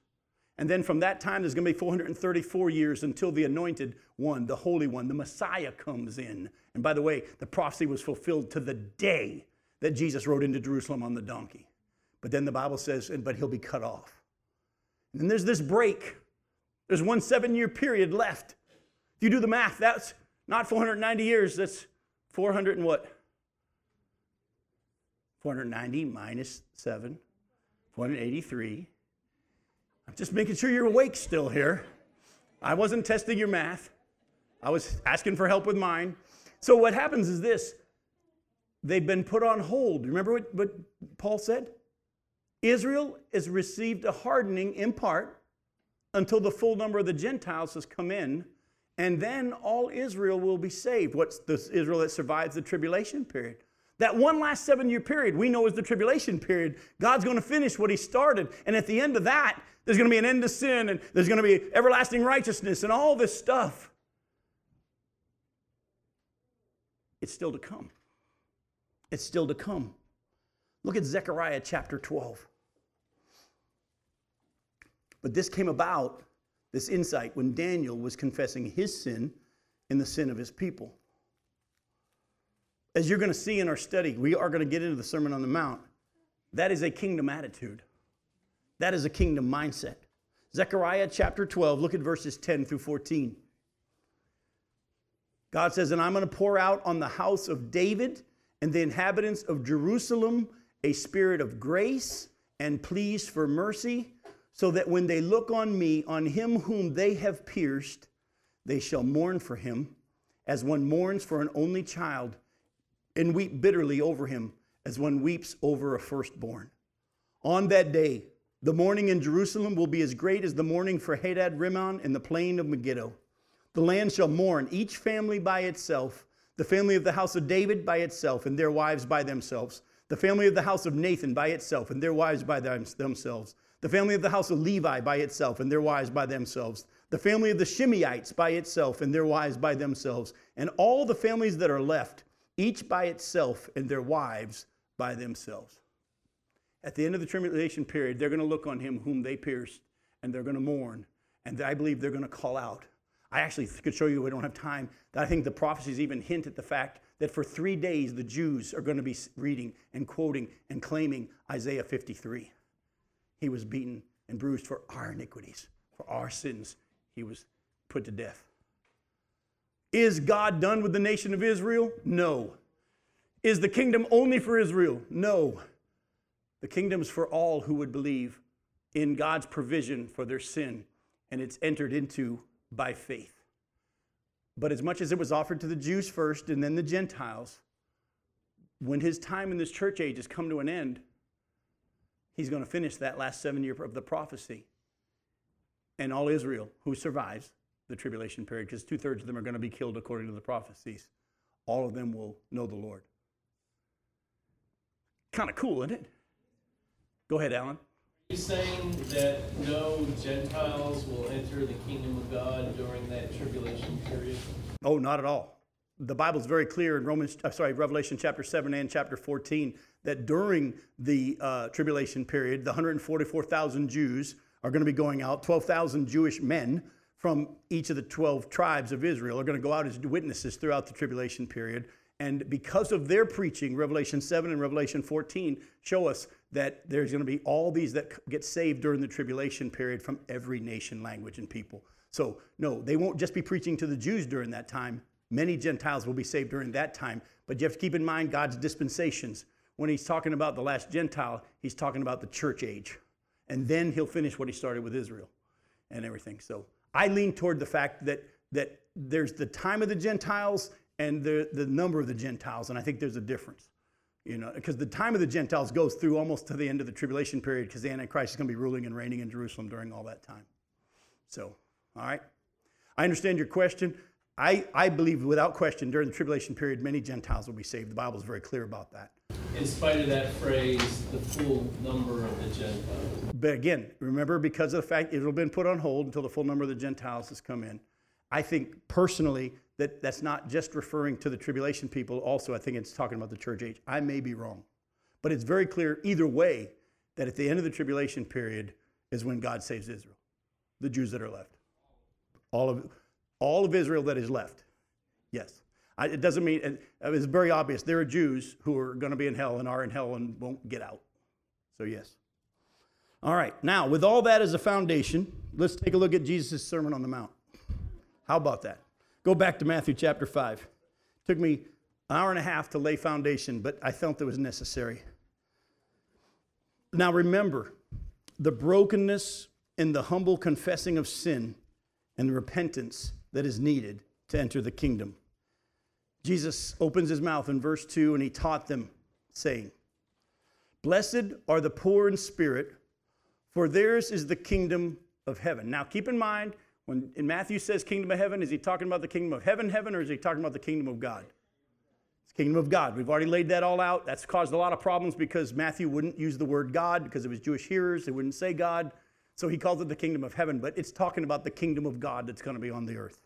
And then from that time, there's going to be 434 years until the anointed one, the Holy One, the Messiah comes in. And by the way, the prophecy was fulfilled to the day that Jesus rode into Jerusalem on the donkey. But then the Bible says, but he'll be cut off. And then there's this break. There's one seven year period left. If you do the math, that's not 490 years, that's 400 and what? 490 minus 7, 483. I'm just making sure you're awake still here. I wasn't testing your math, I was asking for help with mine. So, what happens is this they've been put on hold. Remember what, what Paul said? Israel has received a hardening in part until the full number of the Gentiles has come in, and then all Israel will be saved. What's the Israel that survives the tribulation period? That one last seven year period we know is the tribulation period. God's going to finish what He started. And at the end of that, there's going to be an end to sin and there's going to be everlasting righteousness and all this stuff. It's still to come. It's still to come. Look at Zechariah chapter 12. But this came about, this insight, when Daniel was confessing his sin and the sin of his people. As you're going to see in our study, we are going to get into the Sermon on the Mount. That is a kingdom attitude. That is a kingdom mindset. Zechariah chapter 12, look at verses 10 through 14. God says, And I'm going to pour out on the house of David and the inhabitants of Jerusalem a spirit of grace and pleas for mercy, so that when they look on me, on him whom they have pierced, they shall mourn for him, as one mourns for an only child, and weep bitterly over him, as one weeps over a firstborn. On that day, the mourning in Jerusalem will be as great as the mourning for Hadad Rimmon in the plain of Megiddo. The land shall mourn, each family by itself, the family of the house of David by itself, and their wives by themselves, the family of the house of Nathan by itself, and their wives by themselves, the family of the house of Levi by itself, and their wives by themselves, the family of the Shimeites by itself, and their wives by themselves, and all the families that are left, each by itself, and their wives by themselves. At the end of the tribulation period, they're going to look on him whom they pierced and they're going to mourn. And I believe they're going to call out. I actually could show you, we don't have time, that I think the prophecies even hint at the fact that for three days the Jews are going to be reading and quoting and claiming Isaiah 53. He was beaten and bruised for our iniquities, for our sins. He was put to death. Is God done with the nation of Israel? No. Is the kingdom only for Israel? No. The kingdom's for all who would believe in God's provision for their sin, and it's entered into by faith. But as much as it was offered to the Jews first and then the Gentiles, when his time in this church age has come to an end, he's going to finish that last seven year of the prophecy. And all Israel who survives the tribulation period, because two thirds of them are going to be killed according to the prophecies, all of them will know the Lord. Kind of cool, isn't it? Go ahead, Alan. Are you saying that no Gentiles will enter the kingdom of God during that tribulation period? Oh, not at all. The Bible's very clear in Romans, uh, sorry, Revelation chapter 7 and chapter 14 that during the uh, tribulation period, the 144,000 Jews are going to be going out, 12,000 Jewish men from each of the 12 tribes of Israel are going to go out as witnesses throughout the tribulation period. And because of their preaching, Revelation 7 and Revelation 14 show us that there's going to be all these that get saved during the tribulation period from every nation, language, and people. So, no, they won't just be preaching to the Jews during that time. Many Gentiles will be saved during that time. But you have to keep in mind God's dispensations. When he's talking about the last Gentile, he's talking about the church age. And then he'll finish what he started with Israel and everything. So I lean toward the fact that, that there's the time of the Gentiles and the, the number of the Gentiles. And I think there's a difference. You know, because the time of the Gentiles goes through almost to the end of the tribulation period because the Antichrist is going to be ruling and reigning in Jerusalem during all that time. So, all right. I understand your question. I, I believe without question during the tribulation period, many Gentiles will be saved. The Bible is very clear about that. In spite of that phrase, the full number of the Gentiles. But again, remember, because of the fact it will have been put on hold until the full number of the Gentiles has come in. I think personally that that's not just referring to the tribulation people. Also, I think it's talking about the church age. I may be wrong, but it's very clear either way that at the end of the tribulation period is when God saves Israel, the Jews that are left, all of all of Israel that is left. Yes, I, it doesn't mean it's very obvious. There are Jews who are going to be in hell and are in hell and won't get out. So yes. All right. Now, with all that as a foundation, let's take a look at Jesus' Sermon on the Mount. How about that? Go back to Matthew chapter 5. It Took me an hour and a half to lay foundation, but I felt it was necessary. Now remember, the brokenness and the humble confessing of sin and the repentance that is needed to enter the kingdom. Jesus opens his mouth in verse 2 and he taught them, saying, Blessed are the poor in spirit, for theirs is the kingdom of heaven. Now keep in mind, when in Matthew says kingdom of heaven, is he talking about the kingdom of heaven, heaven, or is he talking about the kingdom of God? It's kingdom of God. We've already laid that all out. That's caused a lot of problems because Matthew wouldn't use the word God because it was Jewish hearers. They wouldn't say God. So he calls it the kingdom of heaven, but it's talking about the kingdom of God that's going to be on the earth.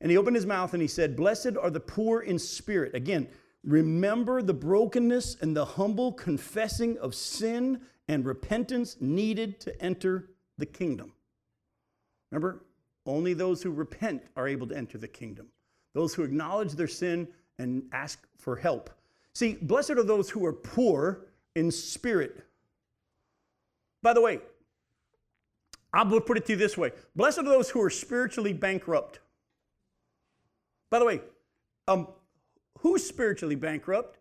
And he opened his mouth and he said, Blessed are the poor in spirit. Again, remember the brokenness and the humble confessing of sin and repentance needed to enter the kingdom. Remember, only those who repent are able to enter the kingdom. Those who acknowledge their sin and ask for help. See, blessed are those who are poor in spirit. By the way, I'll put it to you this way Blessed are those who are spiritually bankrupt. By the way, um, who's spiritually bankrupt?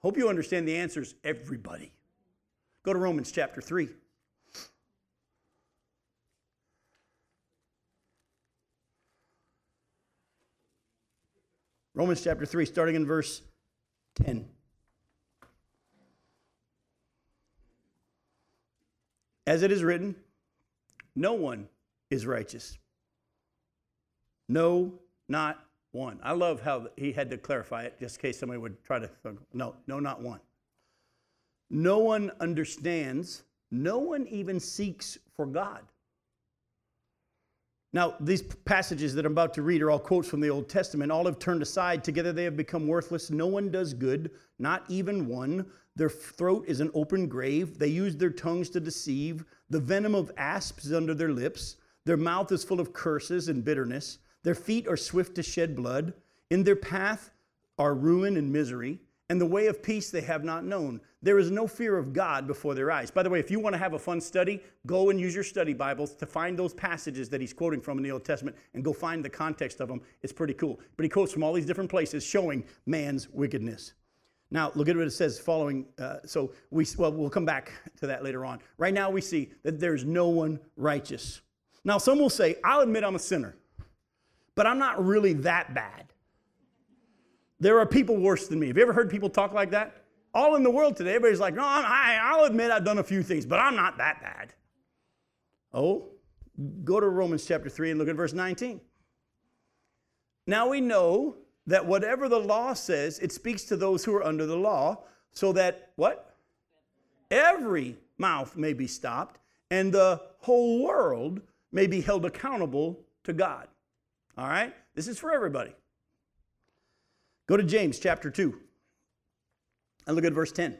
Hope you understand the answers. Everybody. Go to Romans chapter 3. Romans chapter 3, starting in verse 10. As it is written, no one is righteous. No, not one. I love how he had to clarify it just in case somebody would try to. No, no, not one. No one understands. No one even seeks for God. Now, these passages that I'm about to read are all quotes from the Old Testament. All have turned aside. Together they have become worthless. No one does good, not even one. Their throat is an open grave. They use their tongues to deceive. The venom of asps is under their lips. Their mouth is full of curses and bitterness. Their feet are swift to shed blood. In their path are ruin and misery, and the way of peace they have not known. There is no fear of God before their eyes. By the way, if you want to have a fun study, go and use your study Bibles to find those passages that he's quoting from in the Old Testament and go find the context of them. It's pretty cool. But he quotes from all these different places showing man's wickedness. Now, look at what it says following. Uh, so, we, well, we'll come back to that later on. Right now, we see that there's no one righteous. Now, some will say, I'll admit I'm a sinner, but I'm not really that bad. There are people worse than me. Have you ever heard people talk like that? All in the world today, everybody's like, no, I, I'll admit I've done a few things, but I'm not that bad. Oh, go to Romans chapter 3 and look at verse 19. Now we know that whatever the law says, it speaks to those who are under the law, so that what? Every mouth may be stopped, and the whole world may be held accountable to God. All right? This is for everybody. Go to James chapter 2 and look at verse 10.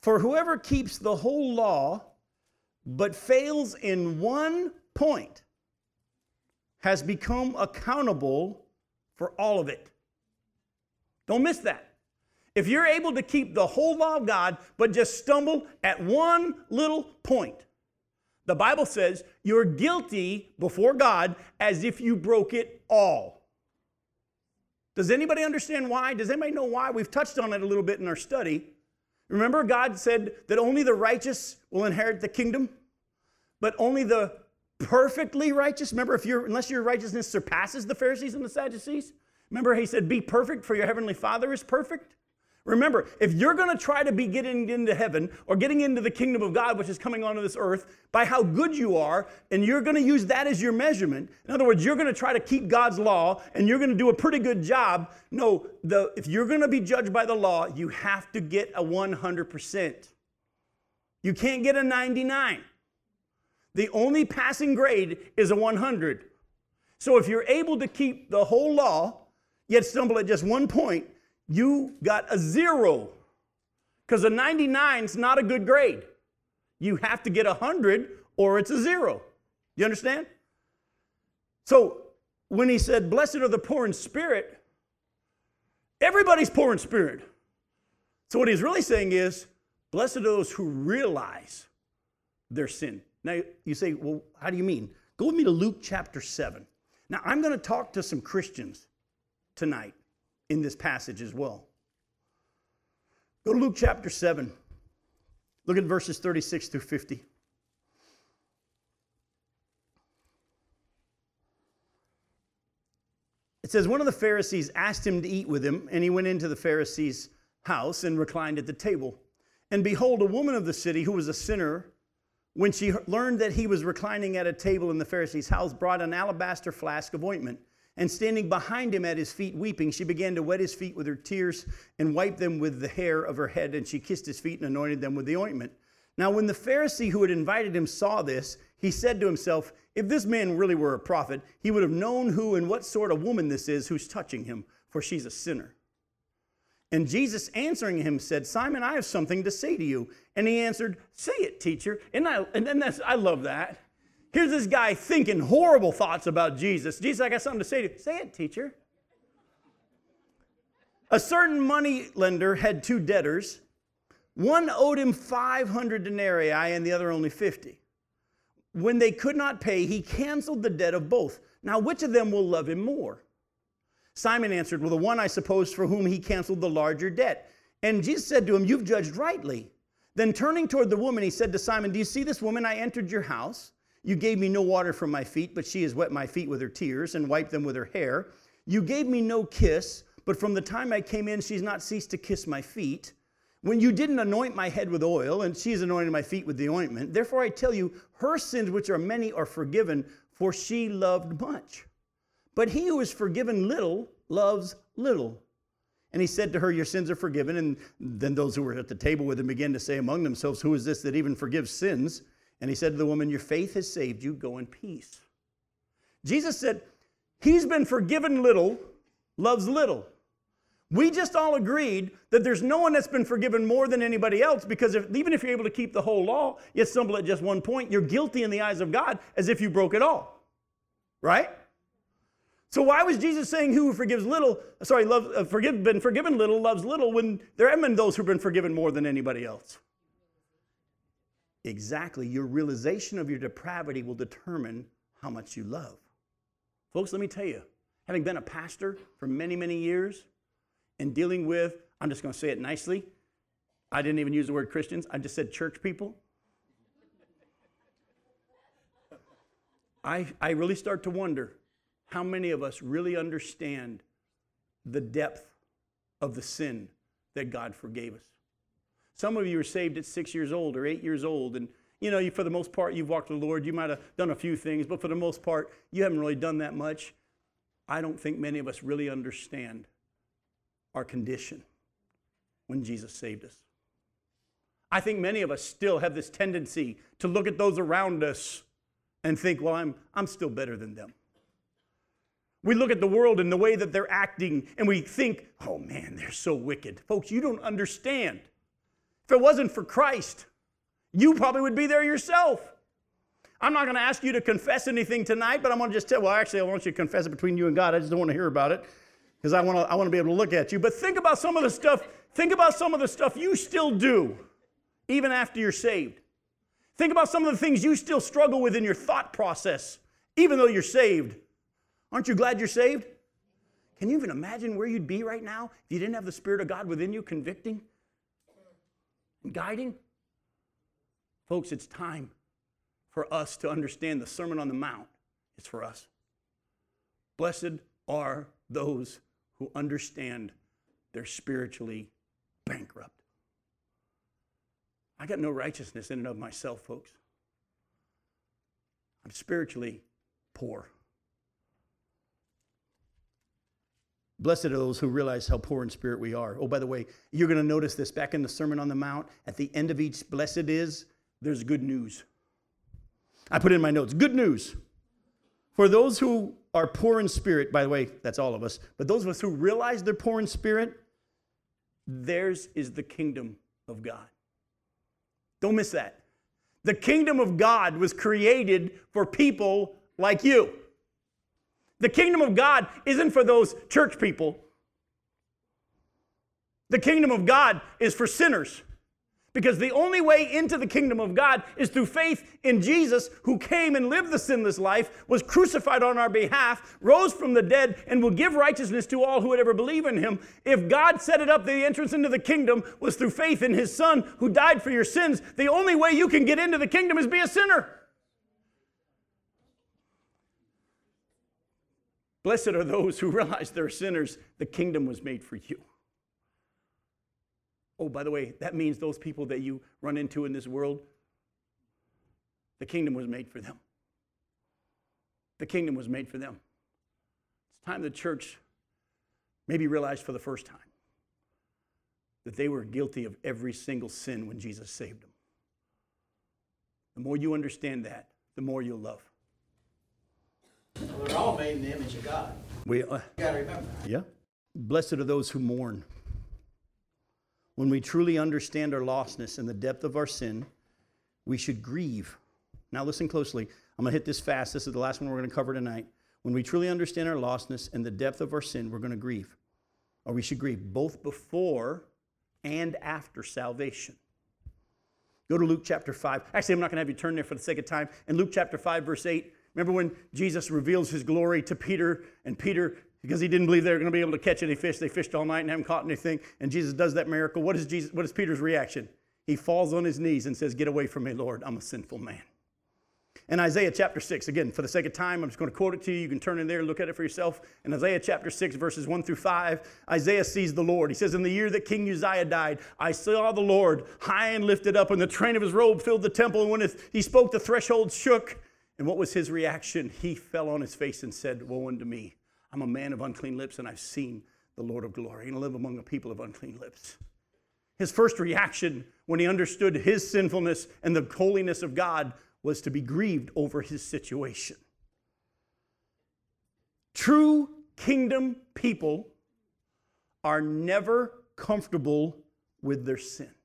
For whoever keeps the whole law but fails in one point has become accountable for all of it. Don't miss that. If you're able to keep the whole law of God but just stumble at one little point, the Bible says you're guilty before God as if you broke it all. Does anybody understand why? Does anybody know why? We've touched on it a little bit in our study. Remember, God said that only the righteous will inherit the kingdom, but only the perfectly righteous. Remember, if your unless your righteousness surpasses the Pharisees and the Sadducees, remember he said, "Be perfect, for your heavenly Father is perfect." Remember, if you're going to try to be getting into heaven or getting into the kingdom of God, which is coming onto this earth, by how good you are, and you're going to use that as your measurement, in other words, you're going to try to keep God's law and you're going to do a pretty good job. No, the, if you're going to be judged by the law, you have to get a 100%. You can't get a 99. The only passing grade is a 100. So if you're able to keep the whole law, yet stumble at just one point, you got a zero. Because a 99 is not a good grade. You have to get a 100 or it's a zero. You understand? So when he said, Blessed are the poor in spirit, everybody's poor in spirit. So what he's really saying is, Blessed are those who realize their sin. Now you say, Well, how do you mean? Go with me to Luke chapter 7. Now I'm going to talk to some Christians tonight in this passage as well. Go to Luke chapter 7. Look at verses 36 through 50. It says, One of the Pharisees asked him to eat with him, and he went into the Pharisee's house and reclined at the table. And behold, a woman of the city who was a sinner, when she learned that he was reclining at a table in the Pharisee's house, brought an alabaster flask of ointment and standing behind him at his feet, weeping, she began to wet his feet with her tears and wipe them with the hair of her head. And she kissed his feet and anointed them with the ointment. Now, when the Pharisee who had invited him saw this, he said to himself, If this man really were a prophet, he would have known who and what sort of woman this is who's touching him, for she's a sinner. And Jesus answering him said, Simon, I have something to say to you. And he answered, Say it, teacher. And, I, and then that's, I love that. Here's this guy thinking horrible thoughts about Jesus. Jesus, I got something to say to you. Say it, teacher. A certain money lender had two debtors. One owed him 500 denarii and the other only 50. When they could not pay, he canceled the debt of both. Now, which of them will love him more? Simon answered, Well, the one, I suppose, for whom he canceled the larger debt. And Jesus said to him, You've judged rightly. Then turning toward the woman, he said to Simon, Do you see this woman? I entered your house. You gave me no water from my feet, but she has wet my feet with her tears and wiped them with her hair. You gave me no kiss, but from the time I came in, she's not ceased to kiss my feet. When you didn't anoint my head with oil, and she has anointed my feet with the ointment, therefore I tell you, her sins, which are many, are forgiven, for she loved much. But he who is forgiven little loves little. And he said to her, Your sins are forgiven. And then those who were at the table with him began to say among themselves, Who is this that even forgives sins? And he said to the woman, Your faith has saved you. Go in peace. Jesus said, He's been forgiven little. loves little. We just all agreed that there's no one that's been forgiven more than anybody else because if, even if you're able to keep the whole law, yet stumble at just one point, you're guilty in the eyes of God as if you broke it all. Right? So why was Jesus saying who forgives little, sorry, love, uh, forgive, been forgiven little loves little when there have been those who've been forgiven more than anybody else? Exactly. Your realization of your depravity will determine how much you love. Folks, let me tell you, having been a pastor for many, many years and dealing with, I'm just going to say it nicely, I didn't even use the word Christians, I just said church people. I, I really start to wonder how many of us really understand the depth of the sin that God forgave us. Some of you are saved at six years old or eight years old, and you know, you, for the most part, you've walked with the Lord. You might have done a few things, but for the most part, you haven't really done that much. I don't think many of us really understand our condition when Jesus saved us. I think many of us still have this tendency to look at those around us and think, well, I'm, I'm still better than them. We look at the world and the way that they're acting and we think, oh man, they're so wicked. Folks, you don't understand. If it wasn't for Christ, you probably would be there yourself. I'm not going to ask you to confess anything tonight, but I'm going to just tell, well, actually, I want you to confess it between you and God. I just don't want to hear about it because I want to, I want to be able to look at you. But think about some of the stuff, think about some of the stuff you still do even after you're saved. Think about some of the things you still struggle with in your thought process, even though you're saved. Aren't you glad you're saved? Can you even imagine where you'd be right now if you didn't have the Spirit of God within you convicting guiding? Folks, it's time for us to understand the Sermon on the Mount is for us. Blessed are those who understand they're spiritually bankrupt. I got no righteousness in and of myself, folks. I'm spiritually poor. Blessed are those who realize how poor in spirit we are. Oh, by the way, you're going to notice this back in the Sermon on the Mount. At the end of each blessed is, there's good news. I put in my notes good news. For those who are poor in spirit, by the way, that's all of us, but those of us who realize they're poor in spirit, theirs is the kingdom of God. Don't miss that. The kingdom of God was created for people like you. The kingdom of God isn't for those church people. The kingdom of God is for sinners. Because the only way into the kingdom of God is through faith in Jesus, who came and lived the sinless life, was crucified on our behalf, rose from the dead, and will give righteousness to all who would ever believe in him. If God set it up, the entrance into the kingdom was through faith in his Son, who died for your sins. The only way you can get into the kingdom is be a sinner. Blessed are those who [laughs] realize they're sinners. The kingdom was made for you. Oh, by the way, that means those people that you run into in this world, the kingdom was made for them. The kingdom was made for them. It's time the church maybe realized for the first time that they were guilty of every single sin when Jesus saved them. The more you understand that, the more you'll love. Well, they're all made in the image of God. We, uh, gotta remember. yeah. Blessed are those who mourn. When we truly understand our lostness and the depth of our sin, we should grieve. Now, listen closely. I'm going to hit this fast. This is the last one we're going to cover tonight. When we truly understand our lostness and the depth of our sin, we're going to grieve. Or we should grieve both before and after salvation. Go to Luke chapter 5. Actually, I'm not going to have you turn there for the sake of time. In Luke chapter 5, verse 8, remember when Jesus reveals his glory to Peter, and Peter because he didn't believe they were going to be able to catch any fish. They fished all night and haven't caught anything. And Jesus does that miracle. What is Jesus? What is Peter's reaction? He falls on his knees and says, "Get away from me, Lord. I'm a sinful man." In Isaiah chapter 6, again, for the sake of time, I'm just going to quote it to you. You can turn in there and look at it for yourself. In Isaiah chapter 6, verses 1 through 5, Isaiah sees the Lord. He says, In the year that King Uzziah died, I saw the Lord high and lifted up, and the train of his robe filled the temple. And when he spoke, the threshold shook. And what was his reaction? He fell on his face and said, Woe unto me. I'm a man of unclean lips, and I've seen the Lord of glory, and live among a people of unclean lips. His first reaction when he understood his sinfulness and the holiness of God was to be grieved over his situation. True Kingdom people are never comfortable with their sin.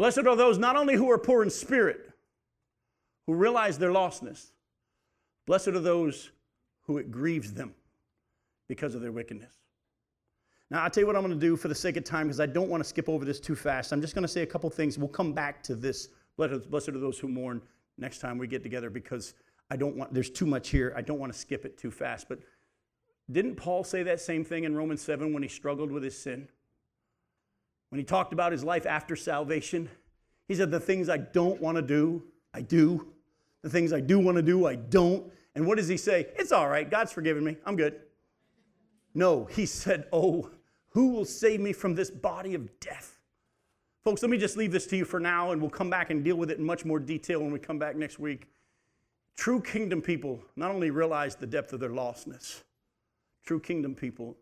Blessed are those not only who are poor in spirit, who realize their lostness, blessed are those who it grieves them because of their wickedness. Now, I'll tell you what I'm going to do for the sake of time because I don't want to skip over this too fast. I'm just going to say a couple things. We'll come back to this. Blessed are those who mourn next time we get together because I don't want, there's too much here. I don't want to skip it too fast. But didn't Paul say that same thing in Romans 7 when he struggled with his sin? When he talked about his life after salvation, he said, The things I don't want to do, I do. The things I do want to do, I don't. And what does he say? It's all right. God's forgiven me. I'm good. No, he said, Oh, who will save me from this body of death? Folks, let me just leave this to you for now, and we'll come back and deal with it in much more detail when we come back next week. True kingdom people not only realize the depth of their lostness, true kingdom people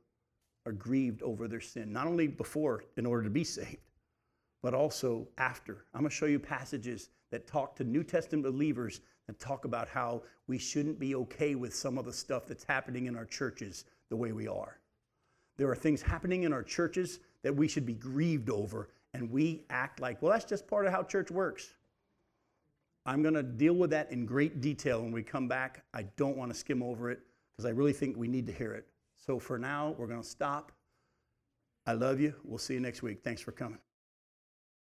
are grieved over their sin, not only before in order to be saved, but also after. I'm going to show you passages that talk to New Testament believers that talk about how we shouldn't be okay with some of the stuff that's happening in our churches the way we are. There are things happening in our churches that we should be grieved over, and we act like, well, that's just part of how church works. I'm going to deal with that in great detail when we come back. I don't want to skim over it because I really think we need to hear it. So for now, we're going to stop. I love you. We'll see you next week. Thanks for coming.